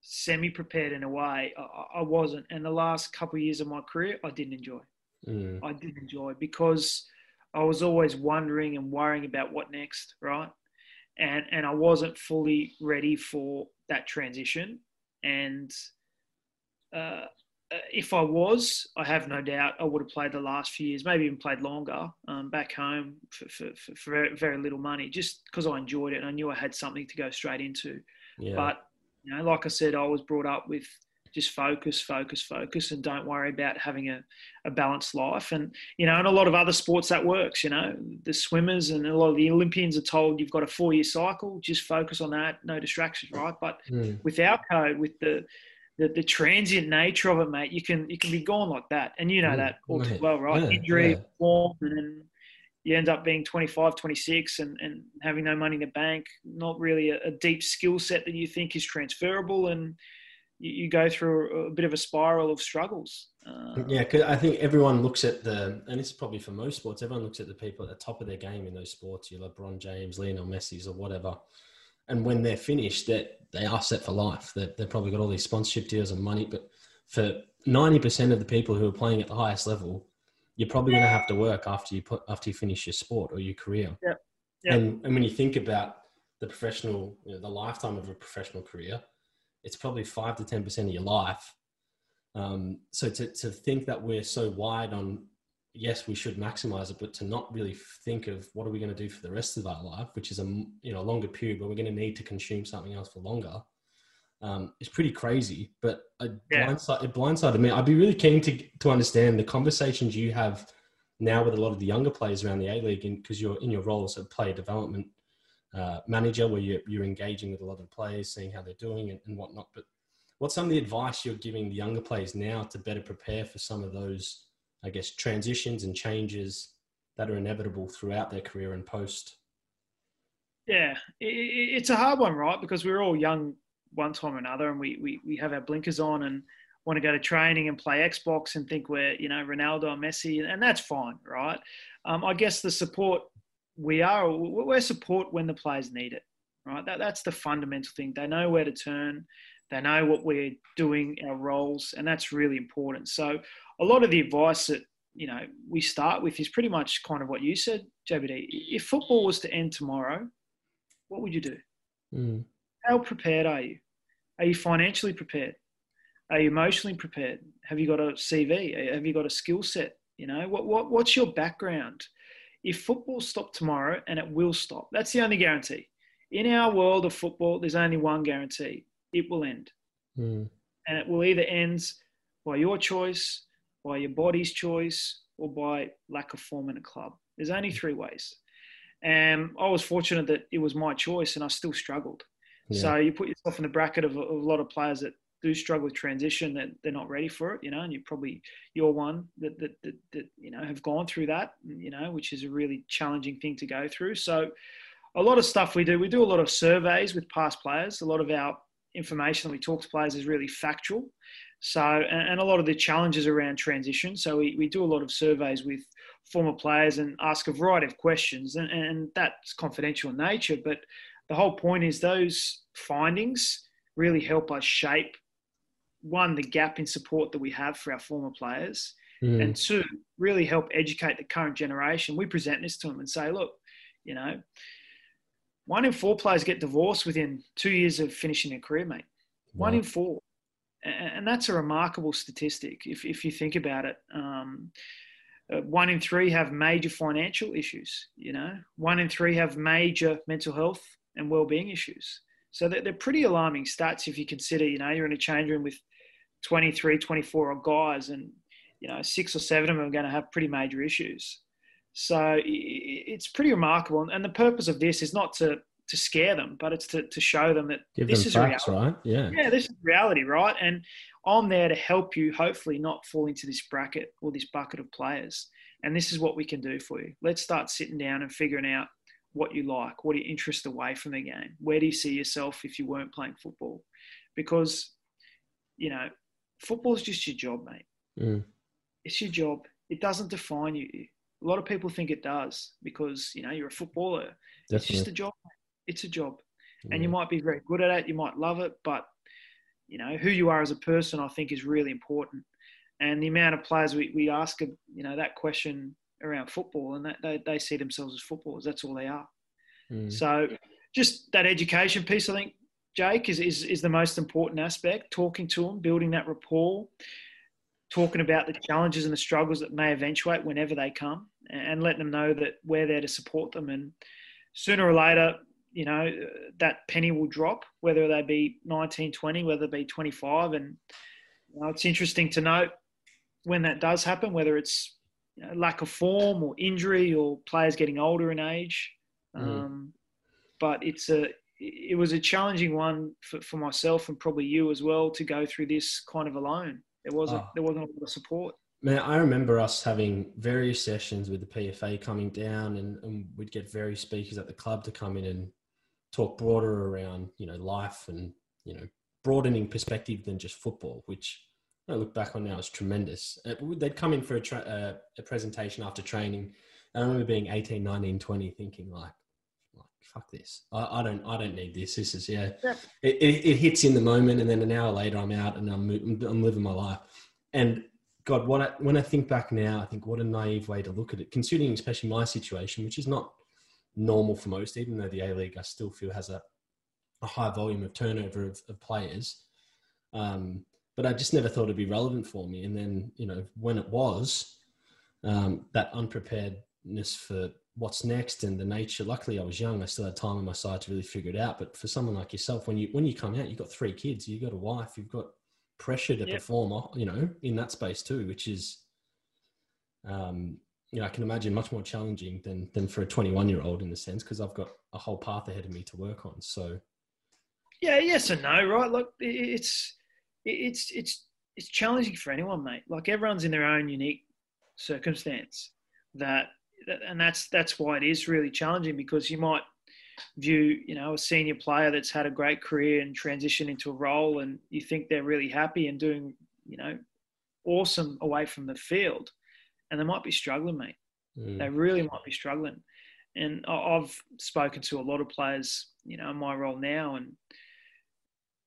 semi-prepared in a way, I, I wasn't. And the last couple of years of my career, I didn't enjoy. Mm, I didn't enjoy because I was always wondering and worrying about what next, right? And and I wasn't fully ready for that transition. And uh, if I was, I have no doubt I would have played the last few years, maybe even played longer um, back home for, for, for, very, very little money, just because I enjoyed it and I knew I had something to go straight into. yeah. But you know, like I said, I was brought up with just focus, focus, focus, and don't worry about having a, a balanced life. And you know, in a lot of other sports that works. You know, the swimmers and a lot of the Olympians are told you've got a four year cycle. Just focus on that, no distractions, right? But Mm, with our code, with the the, the transient nature of it, mate, you can you can be gone like that, and you know Mm, that all too well, right? yeah, Injury, yeah. form, and then you end up being 25, 26 and, and having no money in the bank, not really a, a deep skill set that you think is transferable, and you, you go through a, bit of a spiral of struggles. Uh, Yeah, 'cause I think everyone looks at the, and this is probably for most sports, everyone looks at the people at the top of their game in those sports, your LeBron James, Lionel Messi's, or whatever. And when they're finished, they they are set for life. They're, they've probably got all these sponsorship deals and money. But for ninety percent of the people who are playing at the highest level, you're probably going to have to work after you put after you finish your sport or your career. Yep. Yep. And and when you think about the professional, you know, the lifetime of a professional career, it's probably five to ten percent of your life. Um, so to, to think that we're so wide on, yes, we should maximize it, but to not really think of what are we going to do for the rest of our life, which is a you know longer period where we're going to need to consume something else for longer, um, is pretty crazy. But it, Yeah. blindside, it blindsided me. I'd be really keen to to understand the conversations you have now with a lot of the younger players around the A League, because you're in your role as a player development uh, manager, where you're, you're engaging with a lot of players, seeing how they're doing and, and whatnot. But what's some of the advice you're giving the younger players now to better prepare for some of those, I guess, transitions and changes that are inevitable throughout their career and post? Yeah, i- i- it's a hard one, right? Because we're all young one time or another, and we, we, we have our blinkers on and want to go to training and play Xbox and think we're, you know, Ronaldo or Messi, and that's fine, right? Um, I guess the support we are, we're support when the players need it, right? That, that's the fundamental thing. They know where to turn, they know what we're doing, our roles, and that's really important. So, a lot of the advice that you know we start with is pretty much kind of what you said, JBD. If football was to end tomorrow, what would you do? Mm. How prepared are you? Are you financially prepared? Are you emotionally prepared? Have you got a CV? Have you got a skill set? You know, what, what, what's your background? If football stopped tomorrow, and it will stop, that's the only guarantee. In our world of football, there's only one guarantee it will end. Mm. And it will either end by your choice, by your body's choice, or by lack of form in a club. There's only three ways. And I was fortunate that it was my choice, and I still struggled. Yeah. So you put yourself in the bracket of a, of a lot of players that do struggle with transition that they're not ready for it, you know, and you're probably you're one that, that that that you know have gone through that, you know, which is a really challenging thing to go through. So a lot of stuff we do, we do a lot of surveys with past players. A lot of our information that we talk to players is really factual. So and, and a lot of the challenges around transition. So we, we do a lot of surveys with former players and ask a variety of questions, and, and that's confidential in nature, but the whole point is those findings really help us shape one the gap in support that we have for our former players Mm. and two, really help educate the current generation. We present this to them and say, look, you know, one in four players get divorced within two years of finishing their career, mate. One in four. And that's a remarkable statistic if, if you think about it. Um, uh, one in three have major financial issues, you know, one in three have major mental health and well-being issues. So they're, they're pretty alarming stats if you consider, you know, you're in a change room with 23, 24 guys and, you know, six or seven of them are going to have pretty major issues. So it's pretty remarkable. And the purpose of this is not to, to scare them, but it's to, to show them that Give this them is facts, reality. right? Yeah. Yeah, this is reality, right? And I'm there to help you hopefully not fall into this bracket or this bucket of players. And this is what we can do for you. Let's start sitting down and figuring out what you like, what are your interests away from the game? Where do you see yourself if you weren't playing football? Because, you know, football's just your job, mate. Mm. It's your job. It doesn't define you. A lot of people think it does because, you know, you're a footballer. It's just a job. mate. It's a job and you might be very good at it. You might love it, but you know who you are as a person, I think, is really important. And the amount of players we, we ask, you know, that question around football, and that they, they see themselves as footballers. That's all they are. Mm. So, just that education piece, I think, Jake, is, is is the most important aspect. Talking to them, building that rapport, talking about the challenges and the struggles that may eventuate whenever they come, and letting them know that we're there to support them. And sooner or later, you know, that penny will drop, whether they be 19, 20, whether they be 25. And you know, it's interesting to note when that does happen, whether it's you know, lack of form or injury or players getting older in age. Mm. Um, but it's a it was a challenging one for, for myself and probably you as well to go through this kind of alone. There wasn't Oh. there wasn't a lot of support. Man, I remember us having various sessions with the PFA coming down, and, and we'd get various speakers at the club to come in and talk broader around, you know, life and you know, broadening perspective than just football, which I look back on now is tremendous. Uh, They'd come in for a, tra- uh, a presentation after training, and I remember being 18, 19, 20, thinking like, like fuck this, I, I don't, I don't need this. This is yeah, Yeah. It, it, it hits in the moment, and then an hour later, I'm out and I'm, I'm living my life, and God, what I, when I think back now, I think what a naive way to look at it, considering especially my situation, which is not normal for most, even though the A League I still feel has a, a high volume of turnover of, of players. Um, but I just never thought it'd be relevant for me. And then, you know, when it was, um, that unpreparedness for what's next and the nature. Luckily, I was young. I still had time on my side to really figure it out. But for someone like yourself, when you when you come out, you've got three kids, you've got a wife, you've got pressure to Yep. perform, you know, in that space too, which is, um, you know, I can imagine much more challenging than than for a 21 year old in the sense because I've got a whole path ahead of me to work on. So Yeah, yes and no, right? Look, i- it's it's it's it's challenging for anyone, mate. Like everyone's in their own unique circumstance. That and that's that's why it is really challenging because you might view you know a senior player that's had a great career and transition into a role and you think they're really happy and doing you know awesome away from the field and they might be struggling mate mm, they really might be struggling and i've spoken to a lot of players you know in my role now and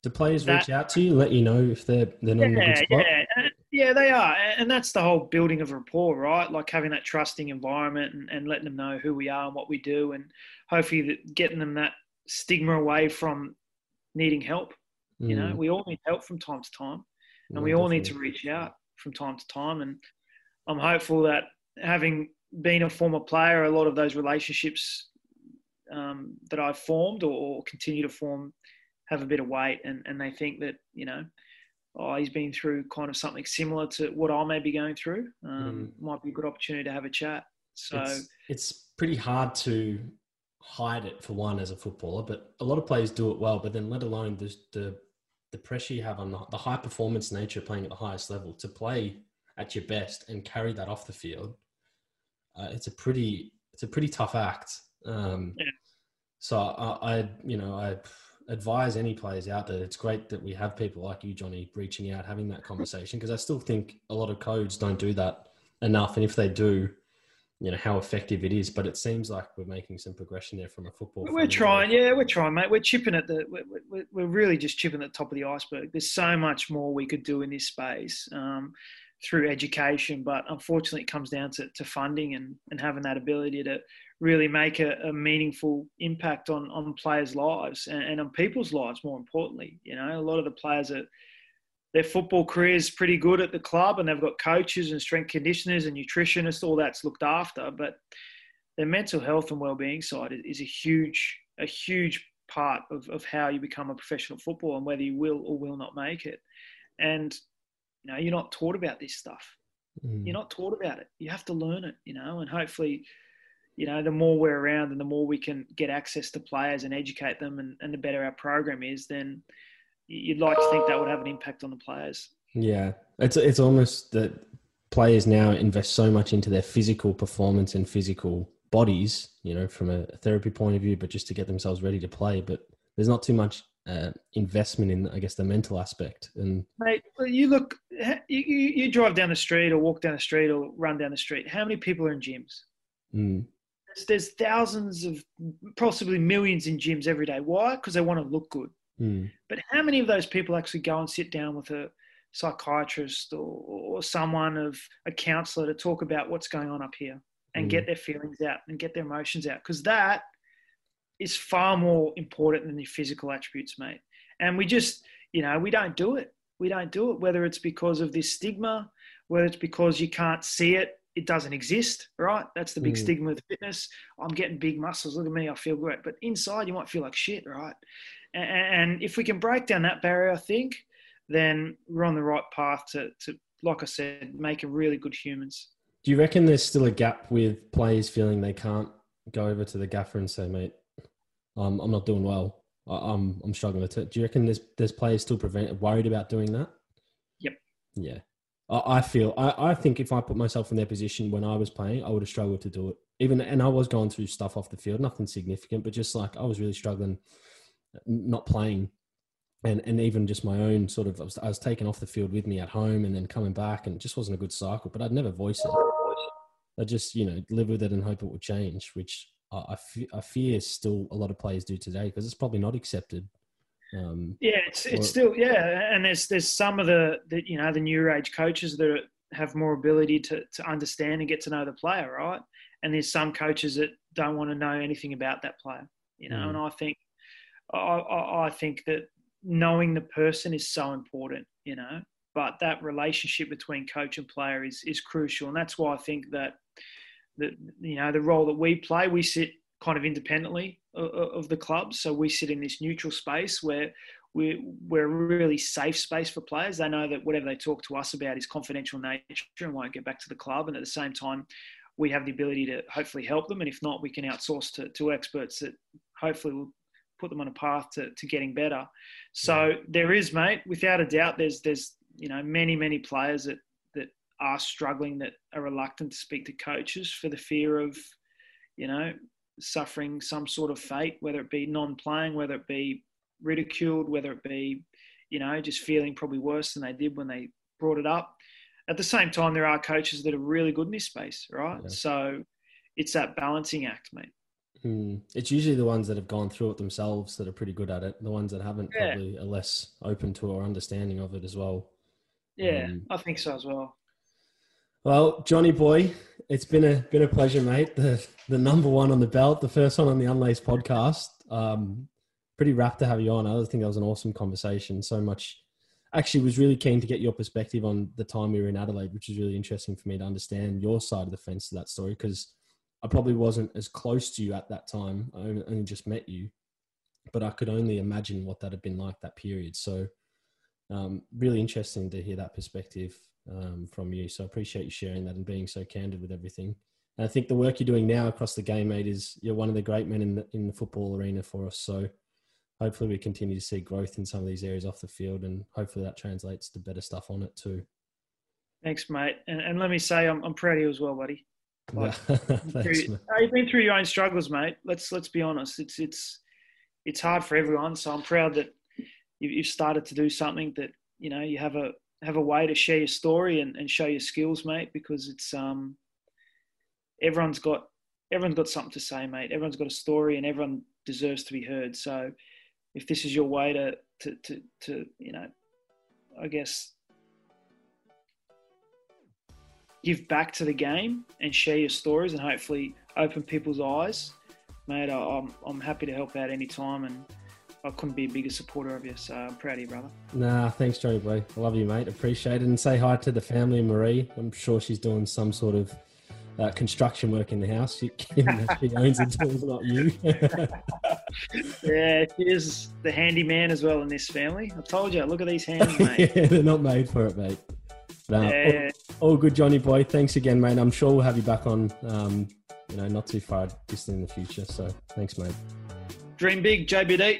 do players that- reach out to you, let you know if they're they're not in a yeah, good spot? yeah, yeah, they are, and that's the whole building of rapport, right? Like having that trusting environment and, and letting them know who we are and what we do, and hopefully that getting them that stigma away from needing help. You know, Mm, we all need help from time to time, and no, we all need to reach out from time to time. And I'm hopeful that having been a former player, a lot of those relationships um, that I've formed or, or continue to form have a bit of weight, and, and they think that you know, oh, he's been through kind of something similar to what I may be going through. Um, Might be a good opportunity to have a chat. So it's, it's pretty hard to hide it for one as a footballer, but a lot of players do it well. But then, let alone the the, the pressure you have on the, the high performance nature of playing at the highest level to play at your best and carry that off the field, uh, it's a pretty it's a pretty tough act. Um, Yeah. So I, I, you know, I advise any players out there. It's great that we have people like you, Jonny, reaching out, having that conversation because I still think a lot of codes don't do that enough, and if they do, you know how effective it is. But it seems like we're making some progression there from a football. We're trying, yeah, we're trying, mate. We're chipping at the, we're, we're, we're really just chipping at the top of the iceberg. There's so much more we could do in this space. Um, through education, but unfortunately, it comes down to, to funding and, and having that ability to really make a, a meaningful impact on, on players' lives and, and, on people's lives, more importantly. You know, a lot of the players are, their football career is pretty good at the club and they've got coaches and strength conditioners and nutritionists, all that's looked after, but their mental health and well-being side is a huge, a huge part of, of how you become a professional footballer and whether you will or will not make it. And you know, you're not taught about this stuff. Mm. You're not taught about it. You have to learn it, you know, and hopefully, you know, the more we're around and the more we can get access to players and educate them and, and the better our program is, then you'd like to think that would have an impact on the players. Yeah. It's, it's almost that players now invest so much into their physical performance and physical bodies, you know, from a therapy point of view, but just to get themselves ready to play. But there's not too much uh, investment in, I guess, the mental aspect. And mate, you look, you, you drive down the street or walk down the street or run down the street. How many people are in gyms? Mm. There's, there's, thousands of, possibly millions in gyms every day. Why? Because they want to look good. Mm. But how many of those people actually go and sit down with a psychiatrist or, or someone of a counselor to talk about what's going on up here and mm. get their feelings out and get their emotions out? Because that is far more important than your physical attributes, mate. And we just, you know, we don't do it. We don't do it, whether it's because of this stigma, whether it's because you can't see it, it doesn't exist, right? That's the big mm. stigma with fitness. I'm getting big muscles. Look at me, I feel great. But inside, you might feel like shit, right? And if we can break down that barrier, I think, then we're on the right path to, to like I said, make a really good humans. Do you reckon there's still a gap with players feeling they can't go over to the gaffer and say, mate, um, I'm not doing well. I, I'm, I'm struggling with it. Do you reckon there's there's players still prevent worried about doing that? Yep. Yeah. I, I feel I, I think if I put myself in their position when I was playing, I would have struggled to do it. Even and I was going through stuff off the field, nothing significant, but just like I was really struggling, not playing, and and even just my own sort of I was, I was taken off the field with me at home and then coming back, and it just wasn't a good cycle. But I'd never voice it. I just you know live with it and hope it would change, which I, I fear still a lot of players do today because it's probably not accepted. Um, yeah, it's it's or, still yeah, and there's there's some of the, the you know the new age coaches that have more ability to to understand and get to know the player, right? And there's some coaches that don't want to know anything about that player, you know. Mm. And I think I, I, I think that knowing the person is so important, you know. But that relationship between coach and player is is crucial, and that's why I think that the you know the role that we play. We sit kind of independently of, the club, so we sit in this neutral space where we're, we're a really safe space for players. They know that whatever they talk to us about is confidential nature and won't get back to the club. And at the same time, we have the ability to hopefully help them. And if not, we can outsource to, to experts that hopefully will put them on a path to, to getting better. So there is, mate, without a doubt, there's, there's, you know, many, many players that, that are struggling that are reluctant to speak to coaches for the fear of, you know, suffering some sort of fate, whether it be non-playing, whether it be ridiculed, whether it be, you know, just feeling probably worse than they did when they brought it up. At the same time, there are coaches that are really good in this space, right? Yeah. So it's that balancing act, mate. Mm. It's usually the ones that have gone through it themselves that are pretty good at it. The ones that haven't yeah. probably are less open to or understanding of it as well. Yeah, um, I think so as well. Well, Jonny boy, it's been a been a pleasure, mate. The the number one on the belt, the first one on the Unlaced podcast. Um, pretty rapt to have you on. I think that was an awesome conversation. So much. Actually, was really keen to get your perspective on the time we were in Adelaide, which is really interesting for me to understand your side of the fence to that story because I probably wasn't as close to you at that time. I only just met you, but I could only imagine what that had been like that period. So, um, really interesting to hear that perspective um, from you. So I appreciate you sharing that and being so candid with everything. And I think the work you're doing now across the game, mate, is you're one of the great men in the, in the football arena for us. So hopefully we continue to see growth in some of these areas off the field and hopefully that translates to better stuff on it too. Thanks, mate. And, and let me say, I'm, I'm proud of you as well, buddy. *laughs* Like, Thanks, through, you've been through your own struggles, mate. Let's let's be honest. It's it's it's hard for everyone. So I'm proud that you've started to do something that you know you have a have a way to share your story and, and show your skills, mate, because it's um everyone's got everyone's got something to say, mate. Everyone's got a story and everyone deserves to be heard. So if this is your way to to to, to you know, I guess give back to the game and share your stories and hopefully open people's eyes, mate, I'm, I'm happy to help out anytime and I couldn't be a bigger supporter of you. So I'm proud of you, brother. Nah, thanks, Jonny boy. I love you, mate. Appreciate it. And say hi to the family, Marie. I'm sure she's doing some sort of uh, construction work in the house. She, *laughs* she owns the tools, *laughs* not you. *laughs* yeah, she is the handyman as well in this family. I told you, look at these hands, mate. yeah, they're not made for it, mate. Nah, Yeah. all, all good, Jonny boy. Thanks again, mate. I'm sure we'll have you back on, um, you know, not too far distant in the future. So thanks, mate. Dream big, JBD.